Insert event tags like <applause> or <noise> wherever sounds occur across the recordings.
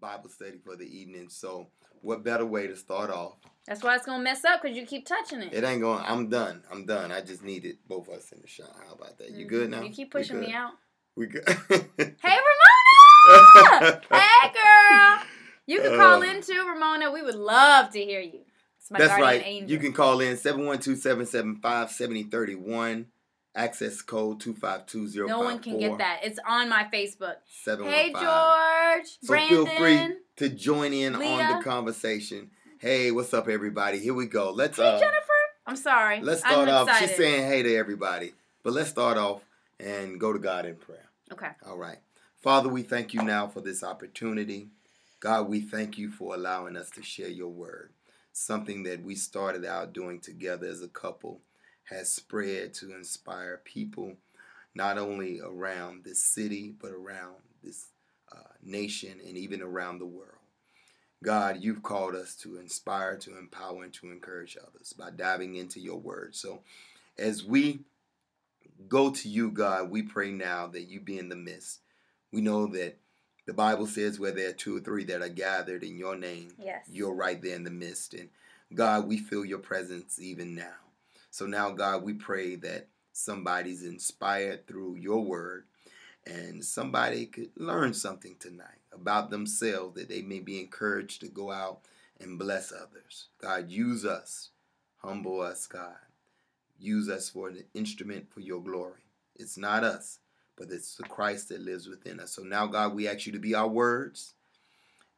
Bible study for the evening. So, what better way to start off? That's why it's gonna mess up because you keep touching it. It ain't going. I'm done. I'm done. I just needed both of us in the shot. How about that? You good now? You keep pushing me out. We good. <laughs> Hey, <laughs> Ramona! hey, girl. You can call Uh, in too, Ramona. We would love to hear you. It's my That's guardian right. angel. You can call in 712-775-7031. Access code 252054. no one can get that. It's on my Facebook. 715. Hey, George. So Brandon. feel free to join in on the conversation. Hey, what's up, everybody? Here we go. Let's Hey, uh, Jennifer. I'm sorry. let's I'm start off. excited. She's saying hey to everybody, but let's start off and go to God in prayer. Okay. All right. Father, we thank you now for this opportunity. God, we thank you for allowing us to share your word. Something that we started out doing together as a couple has spread to inspire people, not only around this city, but around this uh, nation and even around the world. God, you've called us to inspire, to empower, and to encourage others by diving into your word. So as we go to you, God, we pray now that you be in the midst. We know that the Bible says where there are two or three that are gathered in your name, Yes. you're right there in the midst. And God, we feel your presence even now. So now, God, we pray that somebody's inspired through your word and somebody could learn something tonight about themselves that they may be encouraged to go out and bless others. God, use us, humble us, God. Use us for an instrument for your glory. It's not us, but it's the Christ that lives within us. So now, God, we ask you to be our words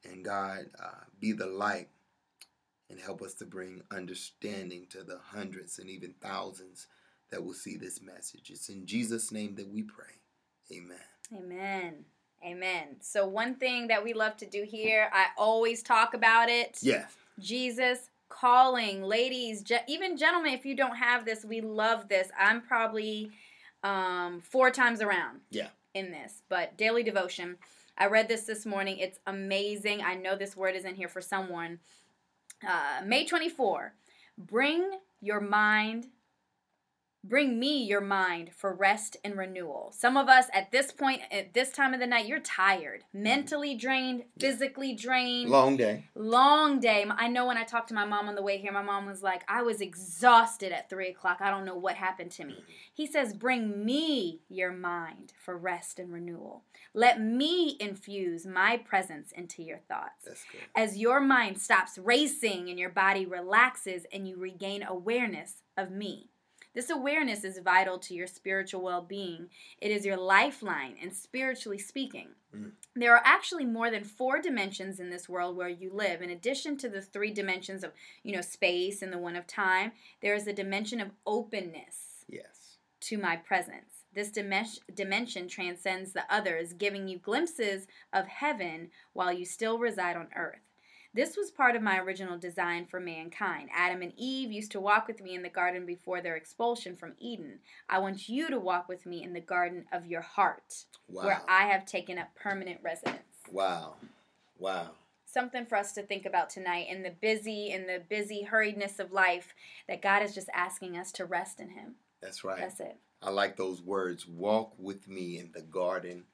and God, uh, be the light and help us to bring understanding to the hundreds and even thousands that will see this message. It's in Jesus' name that we pray. Amen. Amen. Amen. So one thing that we love to do here, I always talk about it. Yeah. Jesus calling, ladies, even gentlemen. If you don't have this, we love this. I'm probably um, four times around. Yeah. In this, but daily devotion. I read this this morning. It's amazing. I know this word is in here for someone. Uh, May 24. Bring your mind Bring me your mind for rest and renewal. Some of us at this point, at this time of the night, you're tired, mm-hmm. mentally drained, physically drained. Long day. Long day. I know when I talked to my mom on the way here, my mom was like, I was exhausted at three o'clock. I don't know what happened to me. Mm-hmm. He says, Bring me your mind for rest and renewal. Let me infuse my presence into your thoughts. That's good. As your mind stops racing and your body relaxes and you regain awareness of me. This awareness is vital to your spiritual well being. It is your lifeline, and spiritually speaking, Mm. there are actually more than four dimensions in this world where you live. In addition to the three dimensions of, you know, space and the one of time, there is a dimension of openness Yes. to my presence. This dimension transcends the others, giving you glimpses of heaven while you still reside on earth. This was part of my original design for mankind. Adam and Eve used to walk with me in the garden before their expulsion from Eden. I want you to walk with me in the garden of your heart, Wow. where I have taken up permanent residence. Wow. Wow. Something for us to think about tonight in the busy, in the busy hurriedness of life, that God is just asking us to rest in Him. That's right. That's it. I like those words. Walk with me in the garden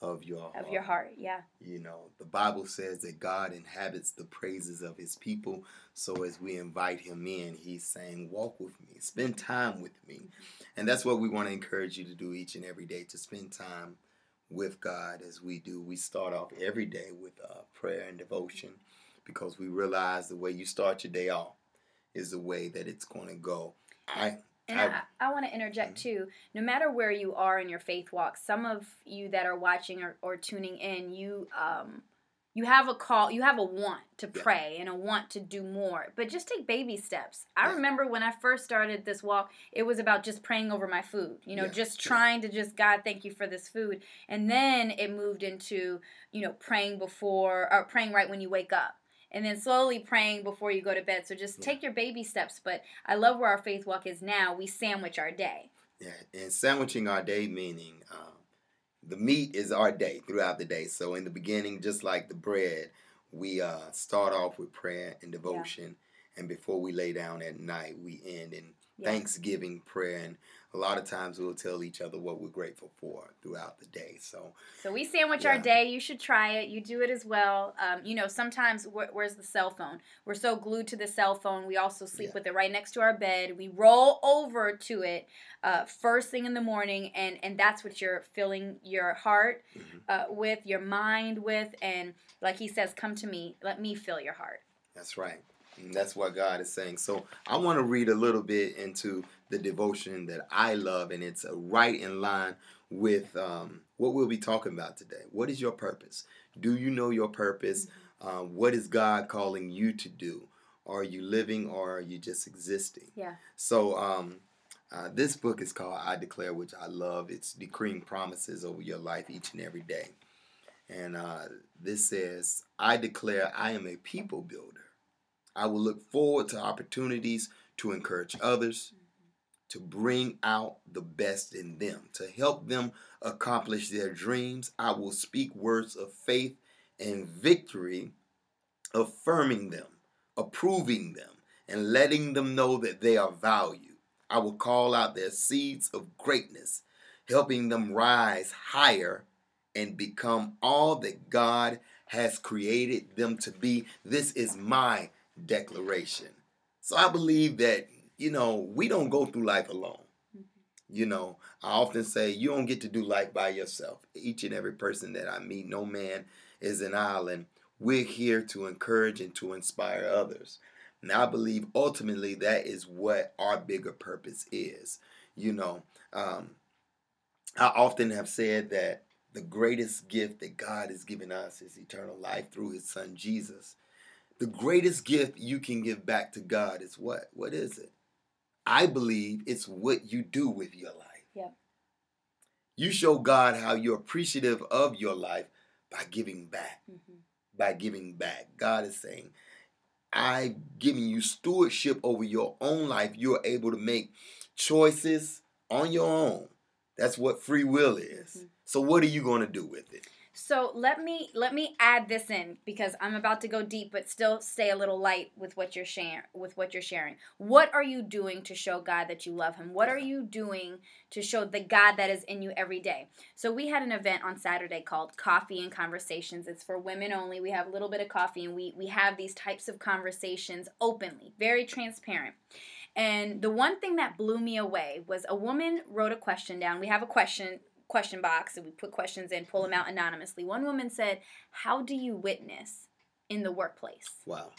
of your heart. Of your heart, yeah. You know, the Bible says that God inhabits the praises of his people. So as we invite him in, he's saying, Walk with me, spend time with me. And that's what we want to encourage you to do each and every day to spend time with God as we do. We start off every day with uh, prayer and devotion because we realize the way you start your day off is the way that it's going to go. I, And I- I, I want to interject too. No matter where you are in your faith walk, some of you that are watching or, or tuning in, you um, you have a call, you have a want to Yeah. pray and a want to do more. But just take baby steps. I Yeah. remember when I first started this walk, it was about just praying over my food. You know, Yeah. just Yeah. trying to just God, thank you for this food. And then it moved into you know praying before or praying right when you wake up. And then slowly praying before you go to bed. So just Yeah. take your baby steps. But I love where our faith walk is now. We sandwich our day. Yeah, and sandwiching our day meaning um, the meat is our day throughout the day. So in the beginning, just like the bread, we uh, start off with prayer and devotion, and before we lay down at night, we end in Yeah. Thanksgiving prayer, and a lot of times we'll tell each other what we're grateful for throughout the day. So So we sandwich our day. You should try it. You do it as well. Um, you know, sometimes wh- where's the cell phone? We're so glued to the cell phone. We also sleep Yeah. with it right next to our bed. We roll over to it uh, first thing in the morning, and and that's what you're filling your heart Mhm. uh, with, your mind with, and like he says, "Come to me. Let me fill your heart." That's right. And that's what God is saying. So I want to read a little bit into the devotion that I love, and it's right in line with um, what we'll be talking about today. What is your purpose? Do you know your purpose? Uh, what is God calling you to do? Are you living or are you just existing? Yeah. So um, uh, this book is called I Declare, which I love. It's decreeing promises over your life each and every day. And uh, this says, I declare I am a people builder. I will look forward to opportunities to encourage others, to bring out the best in them, to help them accomplish their dreams. I will speak words of faith and victory, affirming them, approving them, and letting them know that they are valued. I will call out their seeds of greatness, helping them rise higher and become all that God has created them to be. This is my declaration. So I believe that, you know, we don't go through life alone. You know, I often say you don't get to do life by yourself. Each and every person that I meet, no man is an island. We're here to encourage and to inspire others. And I believe ultimately that is what our bigger purpose is. You know, um, I often have said that the greatest gift that God has given us is eternal life through his son Jesus. The greatest gift you can give back to God is what? What is it? I believe it's what you do with your life. Yep. You show God how you're appreciative of your life by giving back. Mm-hmm. By giving back. God is saying, I've given you stewardship over your own life. You're able to make choices on your own. That's what free will is. Mhm. So what are you going to do with it? So let me let me add this in because I'm about to go deep, but still stay a little light with what you're sharing. With what you're sharing, what are you doing to show God that you love Him? What are you doing to show the God that is in you every day? So we had an event on Saturday called Coffee and Conversations. It's for women only. We have a little bit of coffee, and we we have these types of conversations openly, very transparent. And the one thing that blew me away was a woman wrote a question down. We have a question question box and we put questions in, pull them out anonymously. One woman said, "How do you witness in the workplace? Wow.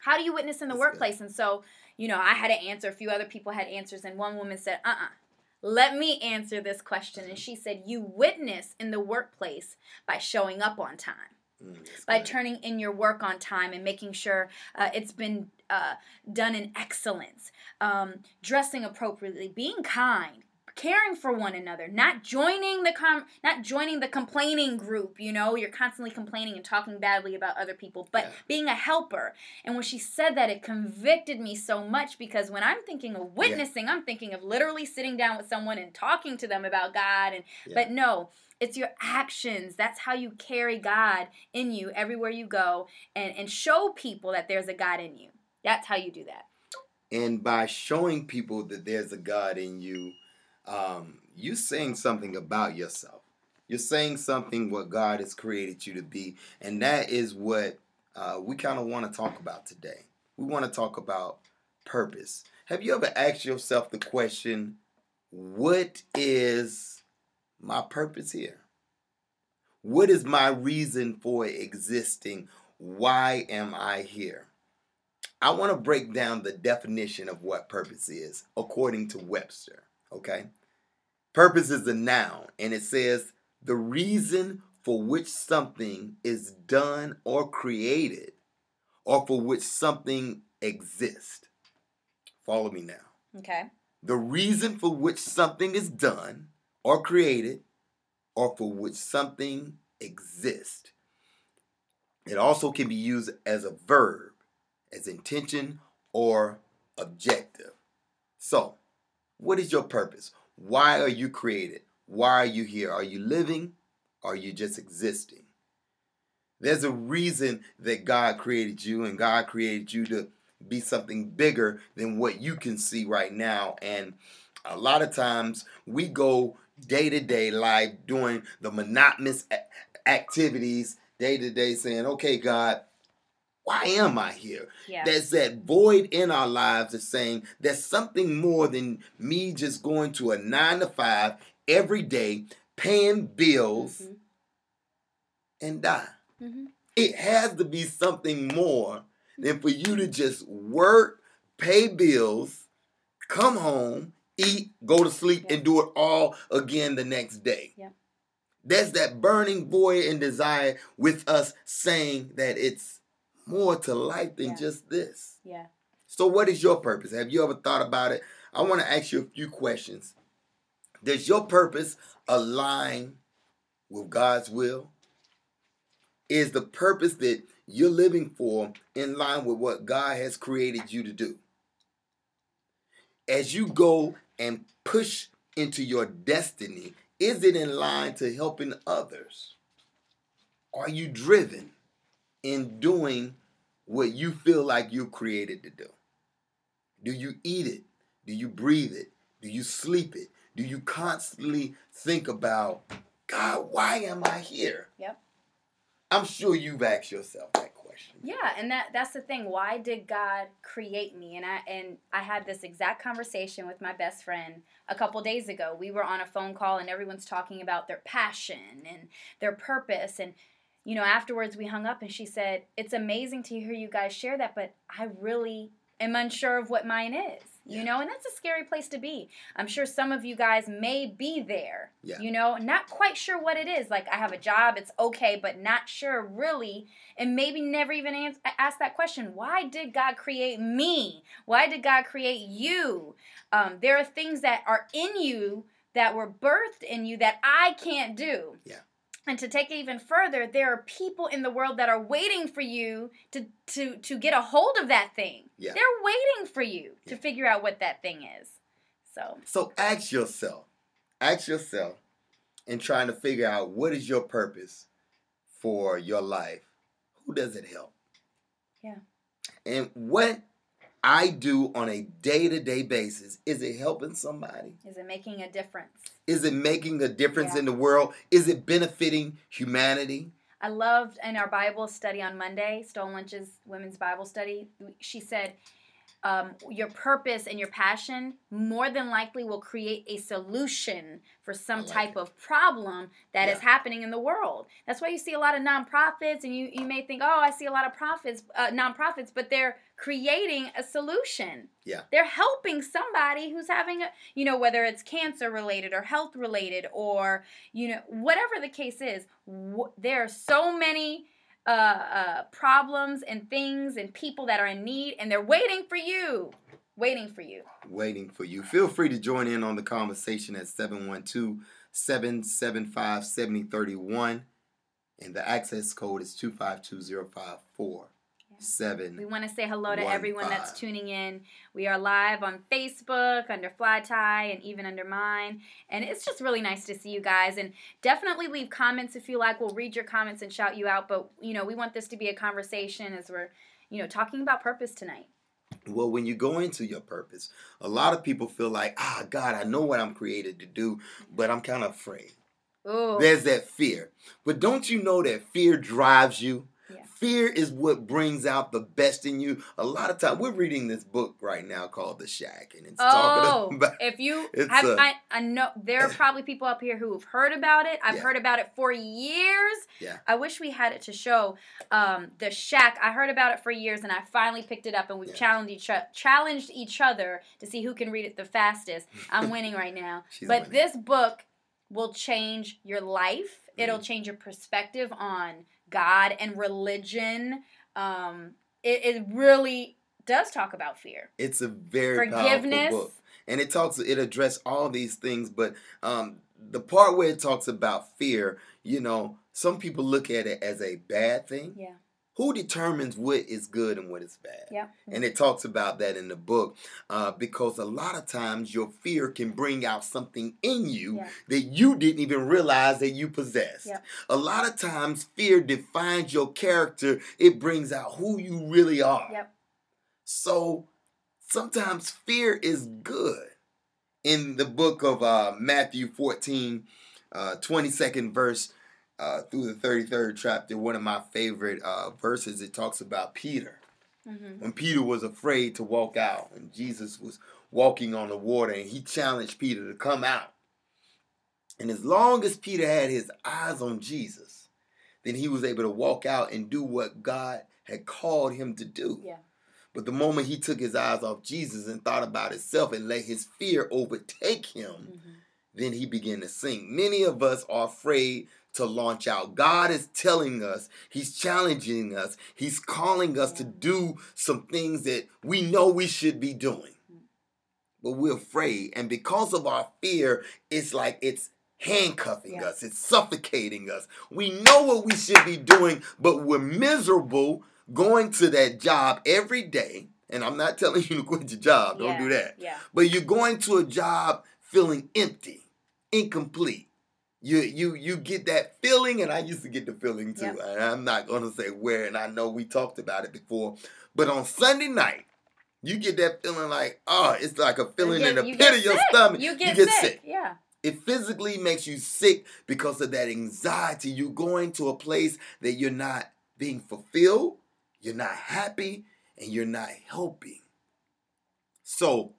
How do you witness in the That's workplace?" And so, you know, I had to answer. A few other people had answers, and one woman said, "Uh-uh." Let me answer this question. And she said, You witness in the workplace by showing up on time Mm, by good. turning in your work on time and making sure uh, it's been uh, done in excellence, um, dressing appropriately, being kind, caring for one another, not joining the com- not joining the complaining group. You know, you're constantly complaining and talking badly about other people, but Yeah. being a helper. And when she said that, it convicted me so much because when I'm thinking of witnessing, I'm thinking of literally sitting down with someone and talking to them about God and Yeah. but no, it's your actions. That's how you carry God in you everywhere you go and, and show people that there's a God in you. That's how you do that. And by showing people that there's a God in you, um, you're saying something about yourself. You're saying something what God has created you to be. And that is what uh, we kind of want to talk about today. We want to talk about purpose. Have you ever asked yourself the question, what is my purpose here? What is my reason for existing? Why am I here? I want to break down the definition of what purpose is according to Webster. Okay? Purpose is a noun, and it says the reason for which something is done or created, or for which something exists. Follow me now. Okay. The reason for which something is done or created, or for which something exists. It also can be used as a verb, as intention or objective. So, what is your purpose? Why are you created? Why are you here? Are you living? Are you just existing? There's a reason that God created you, and God created you to be something bigger than what you can see right now. And a lot of times we go day to day life doing the monotonous activities day to day saying, okay, God, why am I here? Yeah. There's that void in our lives of saying there's something more than me just going to a nine to five every day, paying bills, mm-hmm. and die. Mm-hmm. It has to be something more than for you to just work, pay bills, come home, eat, go to sleep, yeah. and do it all again the next day. Yeah. There's that burning void and desire with us saying that it's more to life than yeah. just this. Yeah. So, what is your purpose? Have you ever thought about it? I want to ask you a few questions. Does your purpose align with God's will? Is the purpose that you're living for in line with what God has created you to do? As you go and push into your destiny, is it in line to helping others? Are you driven in doing what you feel like you're created to do? Do you eat it? Do you breathe it? Do you sleep it? Do you constantly think about, God, why am I here? Yep. I'm sure you've asked yourself that question. Yeah, and that that's the thing. Why did God create me? And I and I had this exact conversation with my best friend a couple days ago. We were on a phone call and everyone's talking about their passion and their purpose and you know, afterwards we hung up and she said, It's amazing to hear you guys share that, but I really am unsure of what mine is. You yeah. know, and that's a scary place to be. I'm sure some of you guys may be there. Yeah. You know, not quite sure what it is. Like, I have a job, it's okay, but not sure really. And maybe never even answer, ask that question why did God create me? Why did God create you? Um, there are things that are in you that were birthed in you that I can't do. Yeah. And to take it even further, there are people in the world that are waiting for you to to to get a hold of that thing. Yeah. They're waiting for you yeah. to figure out what that thing is. So So ask yourself. Ask yourself in trying to figure out what is your purpose for your life. Who does it help? Yeah. And what I do on a day to day basis, is it helping somebody? Is it making a difference? Is it making a difference yeah. in the world? Is it benefiting humanity? I loved in our Bible study on Monday, Stolen Lunch's women's Bible study, she said, um, your purpose and your passion more than likely will create a solution for some like type it. of problem that yeah. is happening in the world. That's why you see a lot of nonprofits, and you, you may think, oh, I see a lot of profits, uh, nonprofits, but they're creating a solution. Yeah. They're helping somebody who's having a, you know, whether it's cancer related or health related or, you know, whatever the case is, wh- there are so many uh, uh, problems and things and people that are in need, and they're waiting for you. Waiting for you. Waiting for you. Feel free to join in on the conversation at 712 775 7031. And the access code is 252054 seven. We want to say hello to one, everyone five. that's tuning in. We are live on Facebook under Fly Tie and even under mine, and it's just really nice to see you guys. And definitely leave comments if you like. We'll read your comments and shout you out. But you know, we want this to be a conversation as we're you know talking about purpose tonight. Well, when you go into your purpose, a lot of people feel like, ah, God, I know what I'm created to do, but I'm kind of afraid. Ooh. There's that fear. But don't you know that fear drives you? Fear is what brings out the best in you. A lot of time, we're reading this book right now called The Shack, and it's oh, talking <laughs> about. Oh, if you <laughs> have, a, I, I know there are probably people up here who have heard about it. I've yeah. heard about it for years. Yeah. I wish we had it to show. Um, the Shack. I heard about it for years, and I finally picked it up, and we've yeah. challenged each challenged each other to see who can read it the fastest. I'm <laughs> winning right now. but winning. this book will change your life. Mm-hmm. It'll change your perspective on God and religion. Um, it, it really does talk about fear. It's a very forgiveness. book, and it talks. It addresses all these things, but um, the part where it talks about fear, you know, some people look at it as a bad thing. Yeah who determines what is good and what is bad? Yeah. And it talks about that in the book uh, because a lot of times your fear can bring out something in you yeah. that you didn't even realize that you possessed. Yeah. A lot of times fear defines your character, it brings out who you really are. Yep. So sometimes fear is good. In the book of uh, Matthew 14, uh, 22nd verse uh, through the 33rd chapter, one of my favorite uh, verses, it talks about Peter. Mm-hmm. When Peter was afraid to walk out, and Jesus was walking on the water, and he challenged Peter to come out. And as long as Peter had his eyes on Jesus, then he was able to walk out and do what God had called him to do. Yeah. But the moment he took his eyes off Jesus and thought about himself and let his fear overtake him, Mm-hmm. then he began to sink. Many of us are afraid to launch out. God is telling us, He's challenging us, He's calling us to do some things that we know we should be doing. But we're afraid. And because of our fear, it's like it's handcuffing Yeah. us, it's suffocating us. We know what we should be doing, but we're miserable going to that job every day. And I'm not telling you to quit your job, don't do that. Yeah. But you're going to a job feeling empty, incomplete. You you you get that feeling, and I used to get the feeling too. Yep. And I'm not gonna say where, and I know we talked about it before. But on Sunday night, you get that feeling like, oh, it's like a feeling You in the pit get of your stomach. You get, sick. Yeah. It physically makes you sick because of that anxiety. You're going to a place that you're not being fulfilled, you're not happy, and you're not helping. So,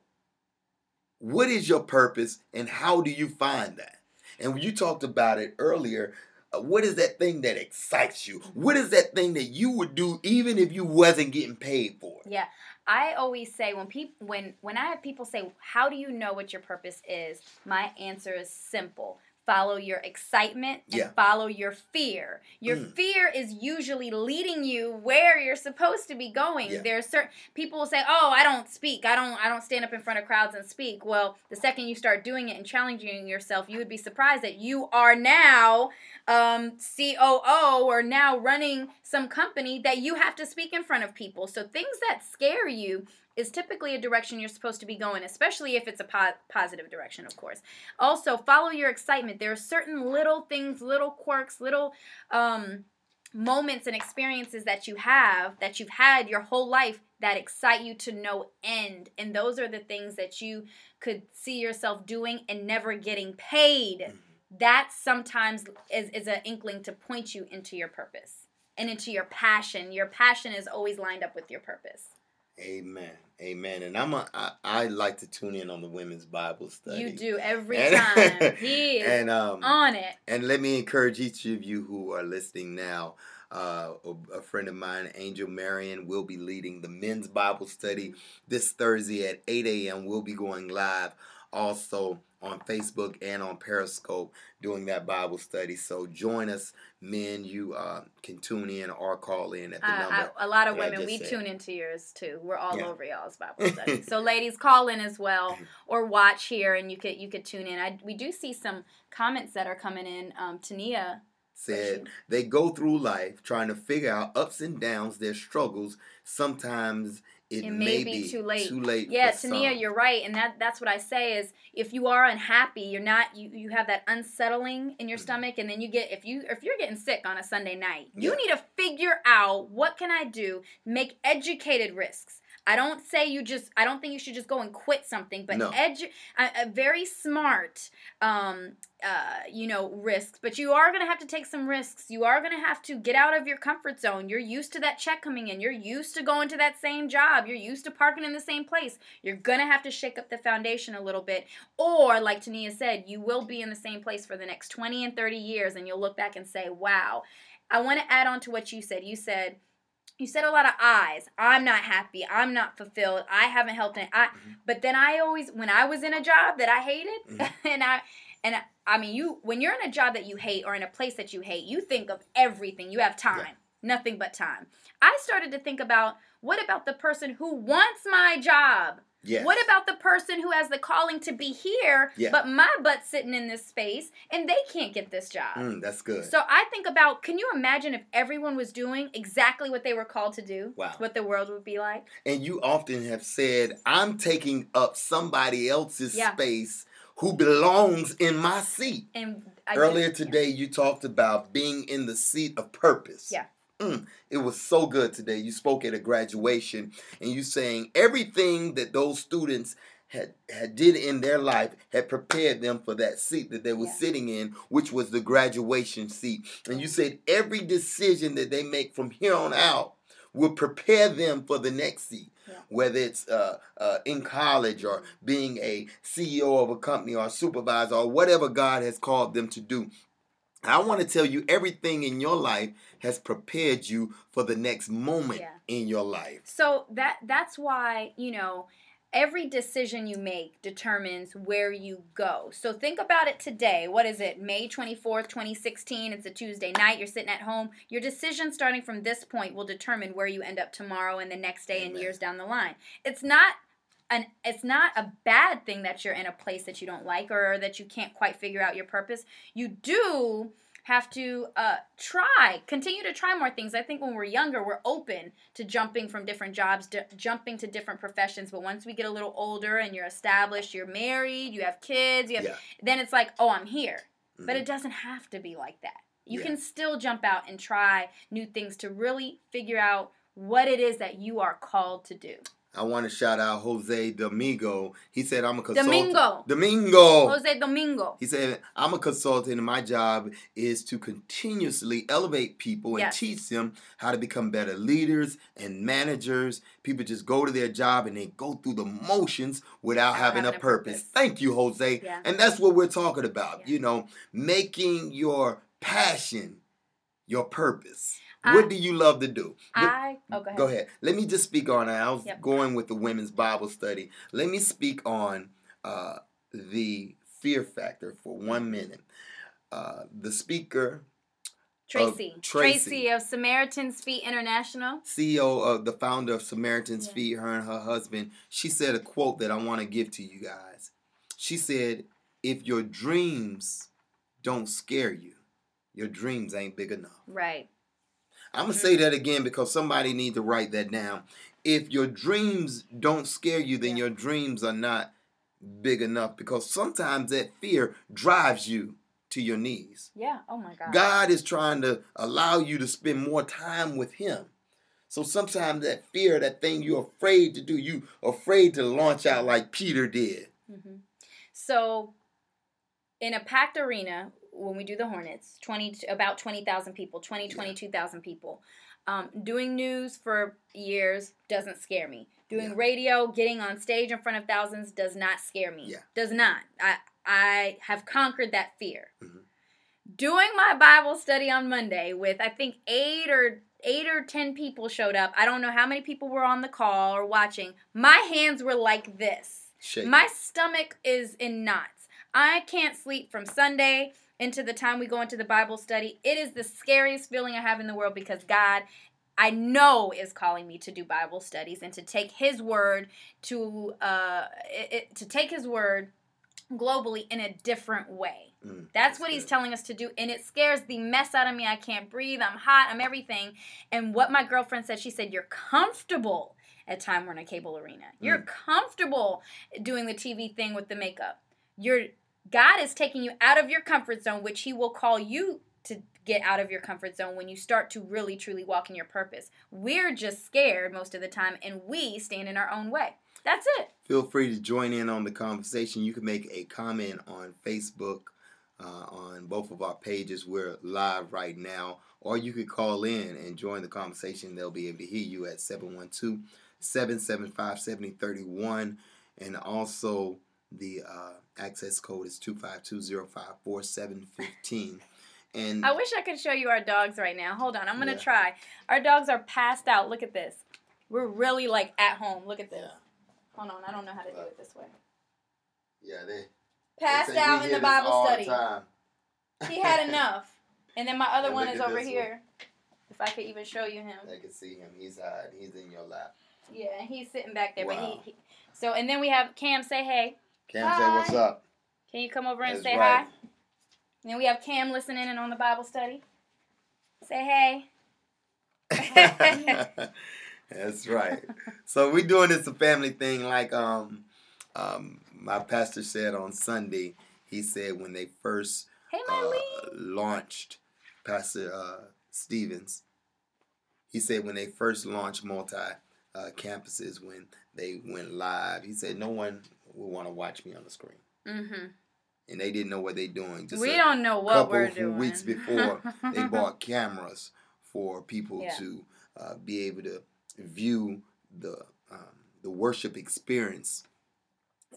what is your purpose and how do you find that? And when you talked about it earlier, uh, what is that thing that excites you? What is that thing that you would do even if you wasn't getting paid for it? Yeah. I always say when people when when I have people say, "How do you know what your purpose is?" My answer is simple. Follow your excitement and Yeah. follow your fear. Your Mm. fear is usually leading you where you're supposed to be going. Yeah. There's certain people will say, "Oh, I don't speak. I don't I don't stand up in front of crowds and speak." Well, the second you start doing it and challenging yourself, you would be surprised that you are now um, COO or now running some company that you have to speak in front of people. So things that scare you is typically a direction you're supposed to be going, especially if it's a po- positive direction, of course. Also, follow your excitement. There are certain little things, little quirks, little um, moments and experiences that you have that you've had your whole life that excite you to no end. And those are the things that you could see yourself doing and never getting paid that sometimes is, is an inkling to point you into your purpose and into your passion. Your passion is always lined up with your purpose. Amen. Amen. And I'm a, I, I like to tune in on the women's Bible study. You do every And- time. <laughs> He is and um on it. and let me encourage each of you who are listening now. Uh, a, a friend of mine, Angel Marion, will be leading the men's Bible study this Thursday at 8 a.m. We'll be going live also on Facebook and on Periscope doing that Bible study. So join us, men. You uh, can tune in or call in at the Uh, number. a lot of women, we said. tune into yours too. We're all Yeah. over y'all's <laughs> Bible study. so, ladies, call in as well <laughs> or watch here, and you could you could tune in. I, we do see some comments that are coming in. Um, Tania, said they go through life trying to figure out ups and downs, their struggles. Sometimes it, It may be too late. Too late. Yeah, Tania, you're right, and that that's what I say is if you are unhappy, you're not you you have that unsettling in your Mhm. stomach, and then you get if you if you're getting sick on a Sunday night, you need to figure out what can I do, make educated risks. I don't say you just. I don't think you should just go and quit something, but No. edu- a, a very smart, um, uh, you know, risks. But you are gonna have to take some risks. You are gonna have to get out of your comfort zone. You're used to that check coming in. You're used to going to that same job. You're used to parking in the same place. You're gonna have to shake up the foundation a little bit, or like Tania said, you will be in the same place for the next twenty and thirty years, and you'll look back and say, "Wow." I want to add on to what you said. You said you said a lot of I's. I'm not happy. I'm not fulfilled. I haven't helped. Any, I, Mhm. but then I always, when I was in a job that I hated, Mhm. <laughs> and I, and I, I mean, you, when you're in a job that you hate or in a place that you hate, you think of everything. You have time, Yeah. Nothing but time. I started to think about what about the person who wants my job? Yes. What about the person who has the calling to be here, Yeah. but my butt's sitting in this space and they can't get this job? Mm, that's good. So I think about can you imagine if everyone was doing exactly what they were called to do? Wow. What the world would be like? and you often have said, "I'm taking up somebody else's Yeah. space who belongs in my seat." And I Earlier today, you talked about being in the seat of purpose. Yeah. Mm, it was so good today. You spoke at a graduation and you saying everything that those students had, had did in their life had prepared them for that seat that they were Yeah. sitting in, which was the graduation seat. And you said every decision that they make from here on out will prepare them for the next seat. Yeah. Whether it's uh, uh, in college or being a CEO of a company or a supervisor or whatever God has called them to do. I want to tell you everything in your life has prepared you for the next moment Yeah. in your life. So that that's why, you know, every decision you make determines where you go. So think about it today. What is it? May 24th, 2016. It's a Tuesday night. You're sitting at home. Your decision starting from this point will determine where you end up tomorrow and the next day and years down the line. It's not an it's not a bad thing that you're in a place that you don't like or that you can't quite figure out your purpose. You do have to uh, try, continue to try more things. I think when we're younger, we're open to jumping from different jobs, d- jumping to different professions. But once we get a little older and you're established, you're married, you have kids, you have, Yeah. then it's like, oh, I'm here. But Mhm. it doesn't have to be like that. You Yeah. can still jump out and try new things to really figure out what it is that you are called to do. I want to shout out Jose Domingo. He said, I'm a consultant. Domingo. Domingo. Jose Domingo. He said, I'm a consultant and my job is to continuously elevate people and Yes. teach them how to become better leaders and managers. People just go to their job and they go through the motions without having, having a a purpose. purpose. Thank you, Jose. Yeah. And that's what we're talking about. Yeah. You know, making your passion your purpose. I- what do you love to do? I oh go ahead. Go ahead. Let me just speak on. I was Yep. going with the women's Bible study. Let me speak on uh, the fear factor for one minute. Uh, the speaker, Tracy. of Tracy. Tracy of Samaritan's Feet International. CEO of the founder of Samaritan's Yeah. Feet, her and her husband, she said a quote that I want to give to you guys. She said, If your dreams don't scare you, your dreams ain't big enough. Right. I'm gonna say that again because somebody need to write that down. If your dreams don't scare you, then Yeah. your dreams are not big enough because sometimes that fear drives you to your knees. Yeah. Oh my God. God is trying to allow you to spend more time with Him. So sometimes that fear, that thing you're afraid to do, you afraid to launch out like Peter did. hmm So, in a packed arena, when we do the Hornets, twenty about twenty thousand people, 20, Yeah. 22,000 people. Um, doing news for years doesn't scare me. Doing Yeah. radio, getting on stage in front of thousands does not scare me. Yeah. Does not. I I have conquered that fear. Mhm. Doing my Bible study on Monday with I think eight or eight or ten people showed up. I don't know how many people were on the call or watching. My hands were like this. Shake. My stomach is in knots. I can't sleep from Sunday into the time we go into the Bible study. It is the scariest feeling I have in the world because God, I know, is calling me to do Bible studies and to take His word to uh, it, it- to take His word globally in a different way. Mm, That's what he's telling us to do. And it scares the mess out of me. I can't breathe. I'm hot. I'm everything. And what my girlfriend said, she said, You're comfortable at Time Warner Cable Arena. You're comfortable doing the TV thing with the makeup. You're God is taking you out of your comfort zone, which He will call you to get out of your comfort zone when you start to really truly walk in your purpose. We're just scared most of the time and we stand in our own way. That's it. Feel free to join in on the conversation. You can make a comment on Facebook, uh, on both of our pages. We're live right now. Or you could call in and join the conversation. They'll be able to hear you at 712 775 7031. And also, the uh, access code is 252054715. And I wish I could show you our dogs right now. Hold on, I'm gonna Yeah. try. Our dogs are passed out. Look at this. We're really like at home. Look at this. Yeah. Hold on, I don't know how to do it this way. yeah, they Passed they out in the Bible the study. time. He had <laughs> enough. And then my other one is over this one. here. If I could even show you him. I can see him. He's hiding. He's in your lap. Yeah, and he's sitting back there. But Wow. he, he so and then we have Cam say hey. Cam, say what's up. Can you come over and That's say right. hi? And then we have Cam listening in on the Bible study. Say hey. <laughs> <laughs> That's right. So we're doing this a family thing, like um, um, my pastor said on Sunday. He said when they first Hey uh, launched Pastor uh, Stevens, He said when they first launched multi uh, campuses, when they went live, he said no one will want to watch me on the screen. Mm-hmm. And they didn't know what they're doing. Just We don't know what couple we're of doing. weeks before, they <laughs> bought cameras for people Yeah. to uh, be able to view the um, the worship experience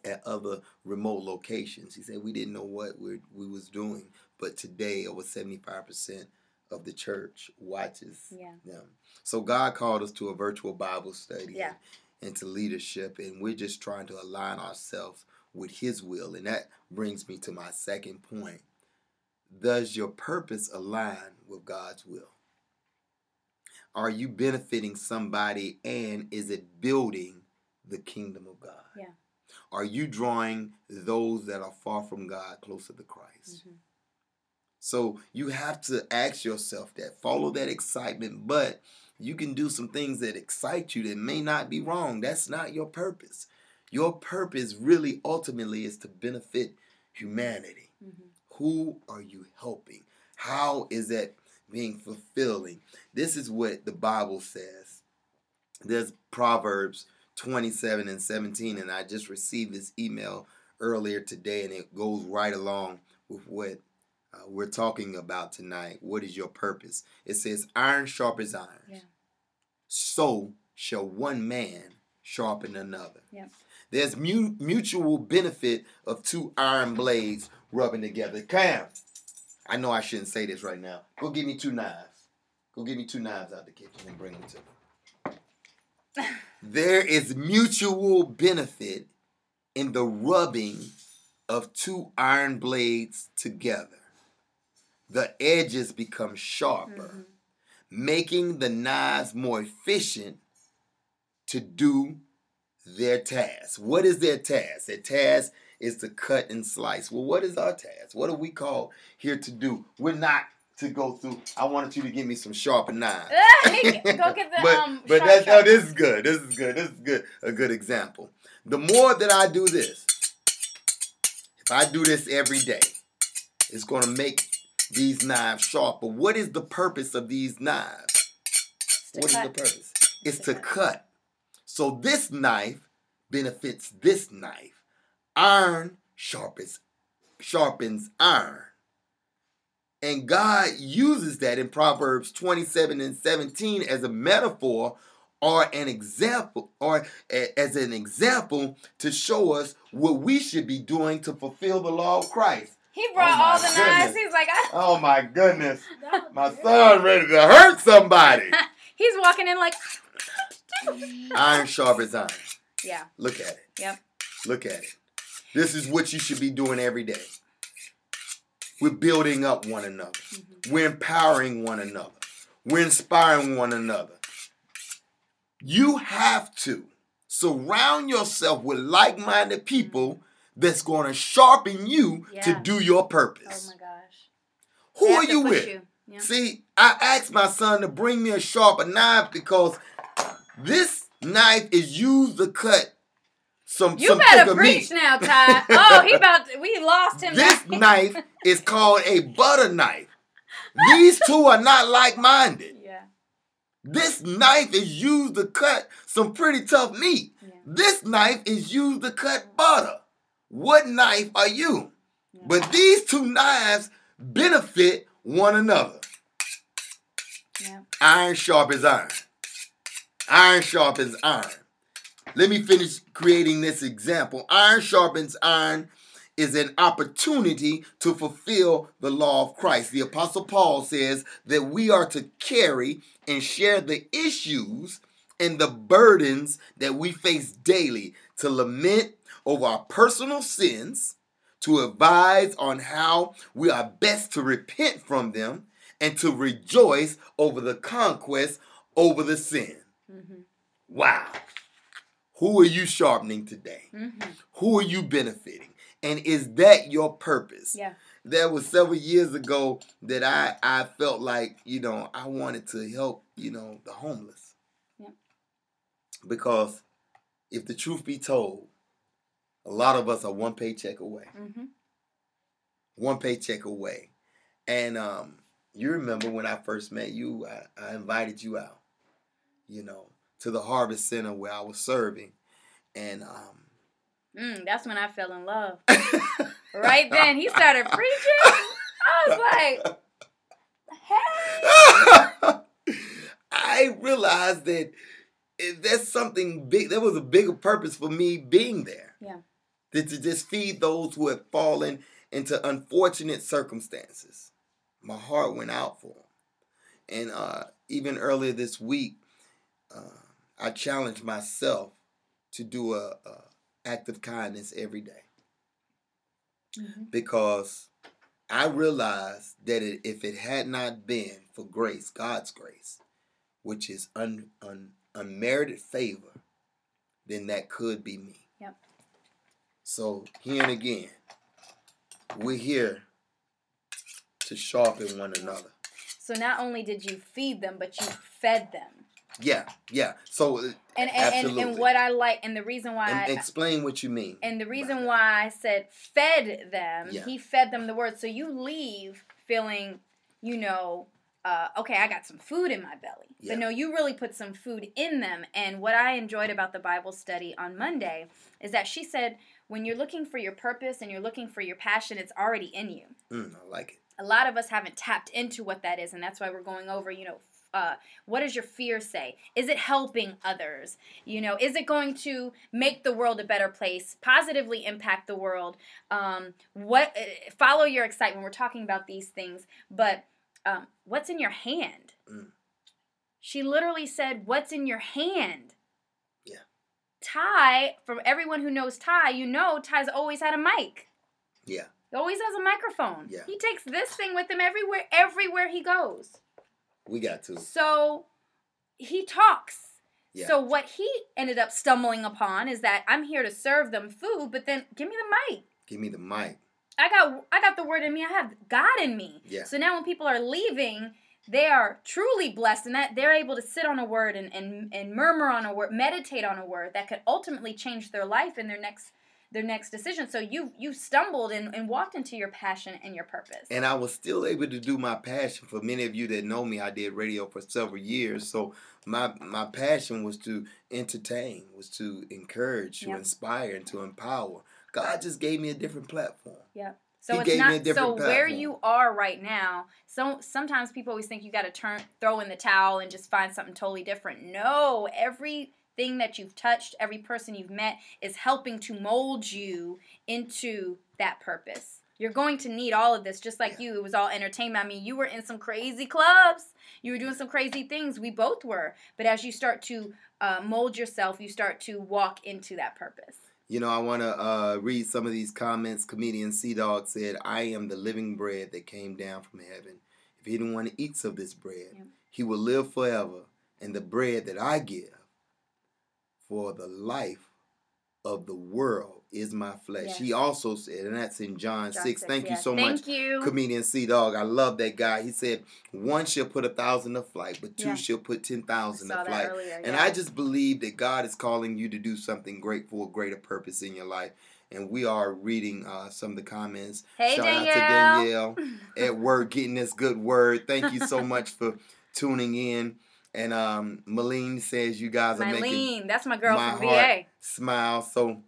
at other remote locations. He said we didn't know what we we was doing, but today over seventy five percent of the church watches Yeah. them. So God called us to a virtual Bible study Yeah. And leadership, and we're just trying to align ourselves with His will, and that brings me to my second point. Does your purpose align with God's will? Are you benefiting somebody and is it building the kingdom of God? Yeah. Are you drawing those that are far from God closer to Christ? Mhm. So you have to ask yourself that. Follow that excitement, but you can do some things that excite you that may not be wrong. That's not your purpose. Your purpose really ultimately is to benefit humanity. Mhm. Who are you helping? How is that being fulfilling? This is what the Bible says. There's Proverbs 27 and 17, and I just received this email earlier today, and it goes right along with what uh, we're talking about tonight. What is your purpose? It says, Iron sharpens iron. Yeah. So shall one man sharpen another. Yep. There's mu- mutual benefit of two iron blades rubbing together. Cam, I know I shouldn't say this right now. Go get me two knives. Go get me two knives out the kitchen and bring them to me. <laughs> there is mutual benefit in the rubbing of two iron blades together. The edges become sharper, Mhm. making the knives more efficient to do their task. What is their task? Their task is to cut and slice. Well, what is our task? What are we called here to do? We're not to go through. I wanted you to give me some sharper knives. Hey, <laughs> Go get the but um. but that's, oh, this is good. This is good. This is good. A good example. The more that I do this, if I do this every day, it's going to make these knives sharper. What is the purpose of these knives? What is the purpose? It's to to cut. cut. So this knife benefits this knife. Iron sharpens sharpens iron. And God uses that in Proverbs 27 and 17 as a metaphor or an example or a- as an example to show us what we should be doing to fulfill the law of Christ. He brought Oh my all the knives. goodness. He's like, I, Oh my goodness. <laughs> My son ready to hurt somebody. <laughs> he's walking in like, <laughs> Iron sharpens iron. yeah, Look at it. Yep. Look at it. This is what you should be doing every day. We're building up one another. Mhm. We're empowering one another. We're inspiring one another. You have to surround yourself with like minded people that's going to sharpen you to do your purpose. oh my gosh. Who are you with? you. Yeah. See, I asked my son to bring me a sharper knife because this knife is used to cut some You some better preach meat. now, Ty. <laughs> Oh, he about to, we lost him. This <laughs> knife is called a butter knife. These two are not like-minded. <laughs> Yeah. This knife is used to cut some pretty tough meat. Yeah. This knife is used to cut butter. What knife are you? Yeah. But these two knives benefit one another. Yeah. Iron sharp as iron. Iron sharp sharpens iron. Let me finish creating this example. Iron sharpens iron is an opportunity to fulfill the law of Christ. The Apostle Paul says that we are to carry and share the issues and the burdens that we face daily, to lament over our personal sins, to advise on how we are best to repent from them, and to rejoice over the conquest over the sin. Mm-hmm. Wow. Who are you sharpening today? Mm-hmm. Who are you benefiting? And is that your purpose? Yeah. There was several years ago that I, I felt like, you know, I wanted to help, you know, the homeless. Yep. Because if the truth be told, a lot of us are one paycheck away. Mm-hmm. One paycheck away. And um, you remember when I first met you, I, I invited you out. you know, to the harvest center where I was serving, and um, Mm, that's when I fell in love. <laughs> right then, he started preaching. I was like, hey. <laughs> I realized that it- there's something big. There was a bigger purpose for me being there. Yeah. That to just feed those who have fallen into unfortunate circumstances. My heart went out for them. And uh, even earlier this week, uh, I challenged myself to do a, a act of kindness every day Mhm. because I realized that it, if it had not been for grace, God's grace, which is un, un, unmerited favor, then that could be me. So here and again, we're here to sharpen one another. So not only did you feed them, but you fed them. Yeah, yeah. So uh, And and, and, and what I like, and the reason why, and I, explain what you mean. and the reason why I said fed them, Yeah. he fed them the word. So you leave feeling, you know, uh, okay, I got some food in my belly. Yeah. But no, you really put some food in them. And what I enjoyed about the Bible study on Monday is that she said, when you're looking for your purpose and you're looking for your passion, it's already in you. Mm, I like it. a lot of us haven't tapped into what that is and that's why we're going over you know uh, what does your fear say is it helping others you know is it going to make the world a better place positively impact the world um, what uh, follow your excitement we're talking about these things but um, what's in your hand Mm. she literally said what's in your hand. Ty from everyone who knows ty you know ty's always had a mic Yeah. he always has a microphone. Yeah. He takes this thing with him everywhere everywhere he goes. We got to. So he talks. Yeah. So what he ended up stumbling upon is that I'm here to serve them food, but then give me the mic. Give me the mic. I got I got the word in me. I have God in me. Yeah. So now when people are leaving, they are truly blessed and that they're able to sit on a word and, and, and murmur on a word, meditate on a word that could ultimately change their life and their next their next decision. So you you stumbled and, and walked into your passion and your purpose. and I was still able to do my passion. For many of you that know me, I did radio for several years. So my my passion was to entertain, was to encourage, to Yep. inspire, and to empower. God just gave me a different platform. So He it's gave me a not so where you are right now. So sometimes people always think you got to turn throw in the towel and just find something totally different. No, everything that you've touched, every person you've met is helping to mold you into that purpose. You're going to need all of this, just like Yeah. you. It was all entertainment. I mean, you were in some crazy clubs. You were doing some crazy things. We both were. But as you start to uh, mold yourself, you start to walk into that purpose. You know, I want to uh, read some of these comments. Comedian Sea Dog said, I am the living bread that came down from heaven. If anyone eats of this bread, Yeah. he will live forever. And the bread that I give for the life of the world is my flesh. Yes. He also said, and that's in John, John 6. Thank yeah. you so Thank much, you. comedian Sea Dog. I love that guy. He said, one shall put a thousand to flight, but two Yeah. shall put ten I to flight. earlier. And yeah. I just believe that God is calling you to do something great for a greater purpose in your life. And we are reading uh, some of the comments. Hey, Shout Danielle. out to Danielle <laughs> at work getting this good word. Thank you so much for tuning in. And um, Malene says you guys are making that's my girl my from VA. smile. So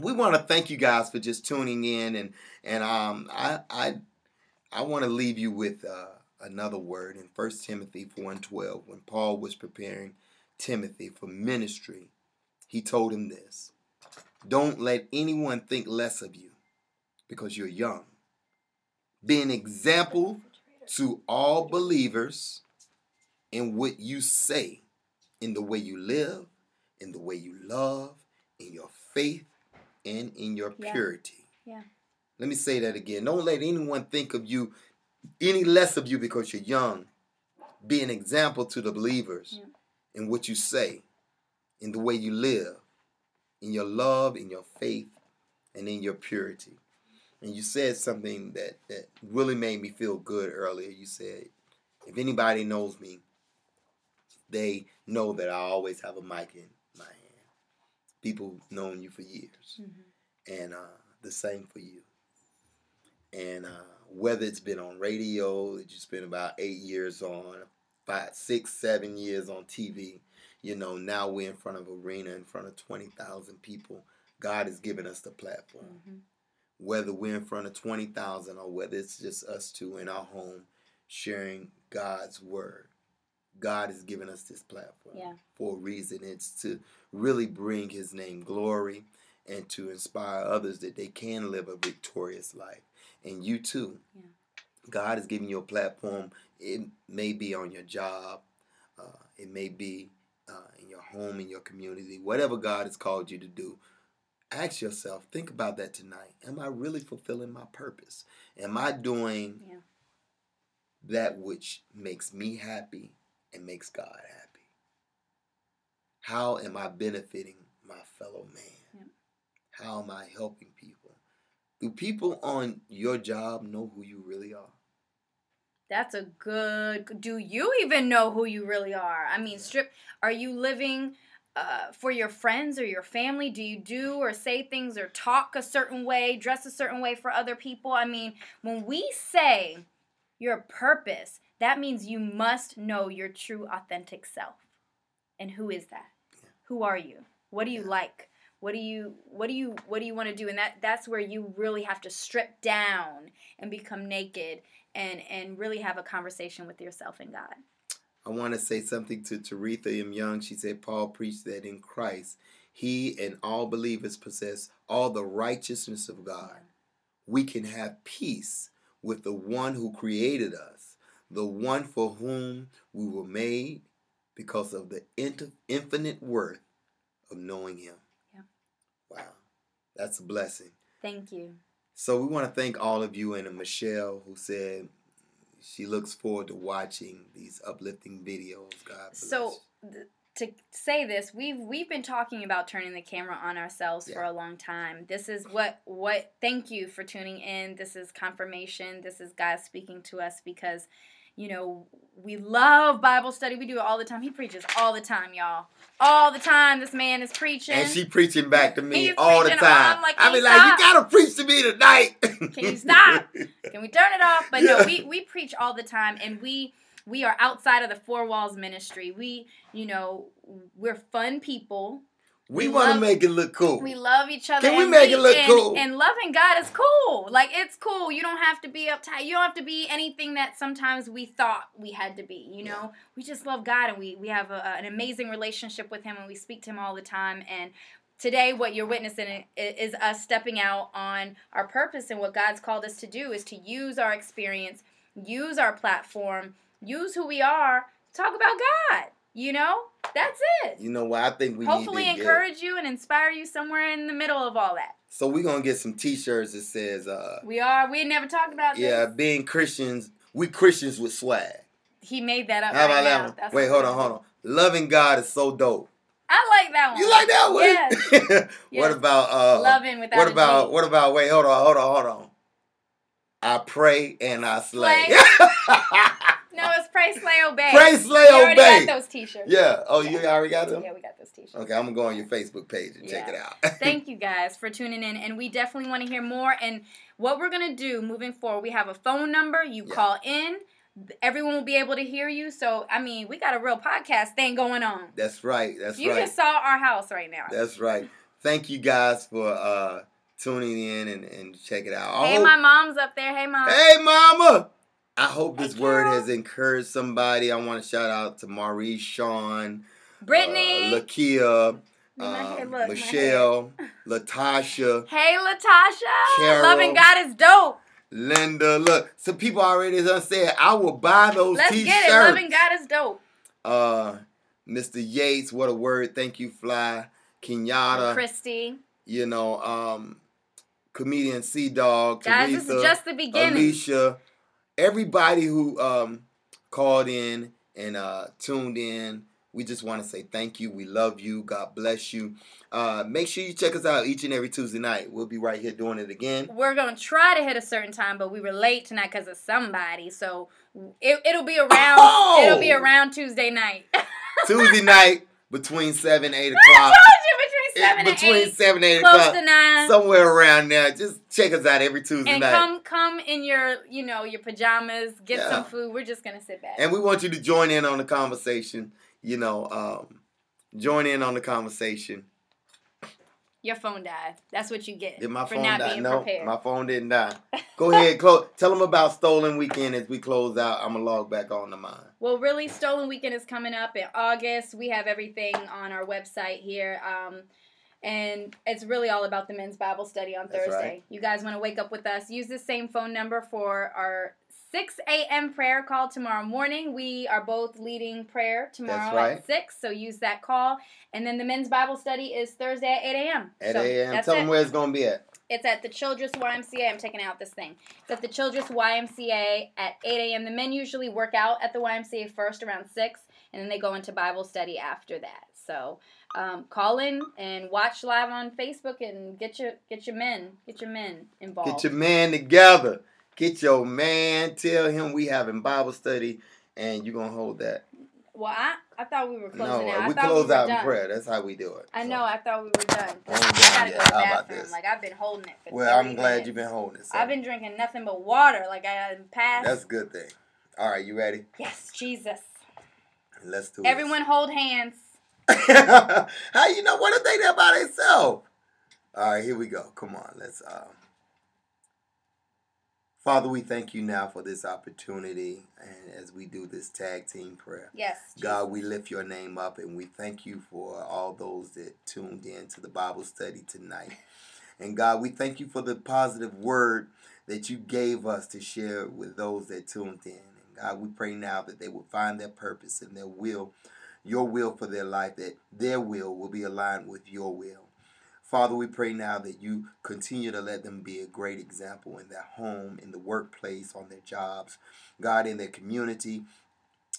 we want to thank you guys for just tuning in, and and um, I I I want to leave you with uh, another word in First Timothy four and twelve. When Paul was preparing Timothy for ministry, he told him this: Don't let anyone think less of you because you're young. Be an example to all believers in what you say, in the way you live, in the way you love, in your faith, and in your Yeah. purity. Yeah. Let me say that again. Don't let anyone think of you any less of you because you're young. Be an example to the believers Yeah. in what you say, in the way you live, in your love, in your faith, and in your purity. And you said something that, that really made me feel good earlier. You said, if anybody knows me, they know that I always have a mic in. People known you for years, Mhm. and uh, the same for you. And uh, whether it's been on radio that you spent about eight years on, five, six, seven years on TV. You know, now we're in front of arena, in front of twenty thousand people. God has given us the platform. Mhm. Whether we're in front of twenty thousand or whether it's just us two in our home sharing God's word. God has given us this platform Yeah. for a reason. It's to really bring his name glory and to inspire others that they can live a victorious life. And you too. Yeah. God is giving you a platform. It may be on your job, uh, it may be uh, in your home, in your community, whatever God has called you to do. Ask yourself, think about that tonight. Am I really fulfilling my purpose? Am I doing Yeah. that which makes me happy and makes God happy? How am I benefiting my fellow man? Yep. How am I helping people? Do people on your job know who you really are? That's a good. Do you even know who you really are? I mean, strip. Are you living uh, for your friends or your family? Do you do or say things or talk a certain way, dress a certain way for other people? I mean, when we say your purpose, that means you must know your true, authentic self. And who is that? Who are you? What do you like? What do you what do you what do you want to do? And that that's where you really have to strip down and become naked and and really have a conversation with yourself and God. I want to say something to Taretha M. Young. She said, Paul preached that in Christ, he and all believers possess all the righteousness of God. We can have peace with the one who created us, the one for whom we were made because of the infinite worth of knowing him. Yeah. Wow. That's a blessing. Thank you. So we want to thank all of you and Michelle who said she looks forward to watching these uplifting videos. God bless. So th- to say this, we've we've been talking about turning the camera on ourselves for a long time. This is what what thank you for tuning in. This is confirmation. This is God speaking to us because you know, we love Bible study. We do it all the time. He preaches all the time, y'all. All the time this man is preaching. and she preaching back to me He's all the time. I'm like, I "Can be you like, stop?" you gotta preach to me tonight. Can you stop? <laughs> Can we turn it off? But no, we, we preach all the time and we we are outside of the four walls ministry. We, you know, we're fun people. We We want to make it look cool. We love each other. Can we make it look and, cool? And loving God is cool. Like it's cool. You don't have to be uptight. You don't have to be anything that sometimes we thought we had to be. You know, we just love God and we we have a, an amazing relationship with Him and we speak to Him all the time. And today, what you're witnessing is us stepping out on our purpose and what God's called us to do is to use our experience, use our platform, use who we are, talk about God. You know, that's it you know what? I think we hopefully need to get- encourage you and inspire you somewhere in the middle of all that. So we're gonna get some T-shirts that says, uh, We are. We never talked about "Yeah, this. being Christians, we Christians with swag." He made that up. How right about that Wait, hold on, hold on. Loving God is so dope. I like that one. You like that one? Yes. <laughs> what about uh? Loving without What about what about? Wait, hold on, hold on, hold on. I pray and I slay. It's <laughs> pray, slay, obey. Pray, slay, we already obey. got those t-shirts. yeah. Oh, you already got them. Yeah, we got those t-shirts. Okay, I'm gonna go on your Facebook page and check it out. <laughs> Thank <laughs> you guys for tuning in, and we definitely want to hear more. And what we're gonna do moving forward, we have a phone number. You Yeah. call in. Everyone will be able to hear you. So, I mean, we got a real podcast thing going on. That's right. That's you right. just saw our house right now. That's right. Thank you guys for uh tuning in and, and check it out. I Hey, hope- my mom's up there. Hey, mom. Hey, mama. I hope this Hey, word has encouraged somebody. I want to shout out to Maurice, Sean, Brittany. uh, Lakia, um, look, Michelle, Latasha, hey, Latasha. Carol. Loving God is dope. Linda. Look, some people already done said I will buy those Let's t-shirts. get it. Loving God is dope. Uh, Mr. Yates, what a word. Thank you, Fly. Kenyatta, Christy. you know, um, comedian Sea Dog, Guys, this is Teresa, just the beginning. Alicia, everybody who um, called in and uh, tuned in. We just want to say thank you. We love you. God bless you. Uh, make sure you check us out each and every Tuesday night. We'll be right here doing it again. We're going to try to hit a certain time, but we were late tonight because of somebody. So it, it'll be around. Oh! It'll be around Tuesday night. <laughs> Tuesday night between 7 8 <laughs> I o'clock. Told you between seven between eight, seven and eight close o'clock, to nine. somewhere around there. Just check us out every Tuesday and night. come come in your you know your pajamas get Yeah. some food we're just gonna sit back And we want you to join in on the conversation. You know, um, join in on the conversation. your phone died that's what you get Did my phone die? No, prepared my phone didn't die. <laughs> Go ahead, close. Tell them about Stolen Weekend as we close out. I'm gonna log back on to mine. well really stolen weekend is coming up in august we have everything on our website here um, and it's really all about the men's bible study on That's thursday right. you guys want to wake up with us use the same phone number for our 6 a.m. prayer call tomorrow morning. We are both leading prayer tomorrow right. at 6, so use that call. And then the men's Bible study is Thursday at 8 a.m. At so 8 a.m. Tell it. them where it's gonna be at. It's at the Childress YMCA. I'm taking out this thing. It's at the Childress YMCA at 8 a.m. The men usually work out at the YMCA first around 6, and then they go into Bible study after that. So um, call in and watch live on Facebook and get your get your men get your men involved. Get your man together. Get your man. Tell him we having Bible study, and you're gonna hold that. well, I, I thought we were closing no, out. I we close we out done. in prayer. That's how we do it. I So, know. I thought we were done. I ain't I done gotta yet. go to the How about bathroom. this? Like I've been holding it for Well, I'm glad minutes. you've been holding it. so I've been drinking nothing but water. Like I passed. That's a good thing. All right, you ready? yes, Jesus. Let's do it. Everyone hold hands. <laughs> how you know what if they there by themselves? All right, here we go. Come on, let's. Um, Father, we thank you now for this opportunity, and as we do this tag team prayer. Yes. God, we lift your name up and we thank you for all those that tuned in to the Bible study tonight. And God, we thank you for the positive word that you gave us to share with those that tuned in. And God, we pray now that they will find their purpose and their will, your will for their life, that their will will be aligned with your will. Father, we pray now that you continue to let them be a great example in their home, in the workplace, on their jobs, God, in their community,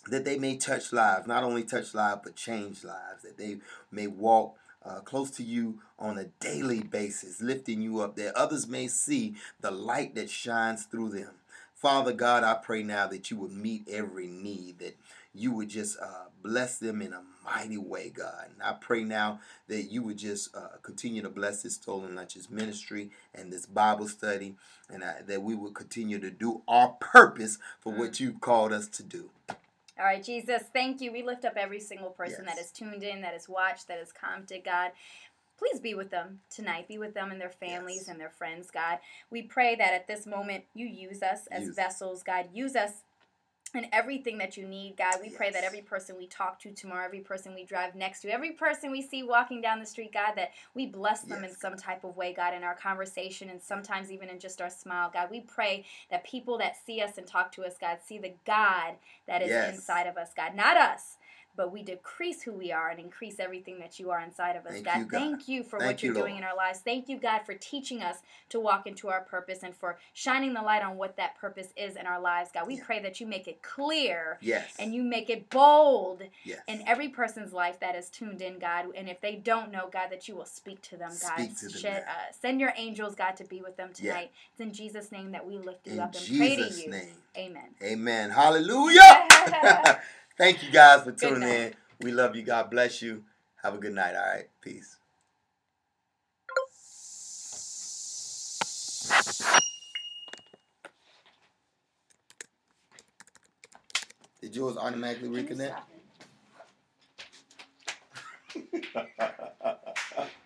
that they may touch lives, not only touch lives, but change lives, that they may walk uh, close to you on a daily basis, lifting you up, that others may see the light that shines through them. Father God, I pray now that you would meet every need, that you would just uh, bless them in a mighty way, God. And I pray now that you would just uh, continue to bless this Stolen Lunches ministry and this Bible study, and uh, that we would continue to do our purpose for what you've called us to do. All right, Jesus, thank you. We lift up every single person Yes. that is tuned in, that has watched, that has commented, God. Please be with them tonight. Be with them and their families Yes. and their friends, God. We pray that at this moment you use us as Use. vessels, God. Use us in everything that you need, God. We pray that every person we talk to tomorrow, every person we drive next to, every person we see walking down the street, God, that we bless them in some type of way, God, in our conversation and sometimes even in just our smile, God. We pray that people that see us and talk to us, God, see the God that is Yes. inside of us, God. Not us, but we decrease who we are and increase everything that you are inside of us, Thank God. you, God. Thank you for Thank what you're you, doing in our lives. Thank you, God, for teaching us to walk into our purpose and for shining the light on what that purpose is in our lives, God. We Yeah. pray that you make it clear Yes. and you make it bold yes. in every person's life that is tuned in, God. And if they don't know, God, that you will speak to them, God. To them Shed- uh, send your angels, God, to be with them Yeah. tonight. It's in Jesus' name that we lift you In up and pray to Jesus' you. name. Amen. Amen. Hallelujah. <laughs> Thank you guys for tuning in. We love you. God bless you. Have a good night. All right. Peace. Did yours automatically reconnect? <laughs>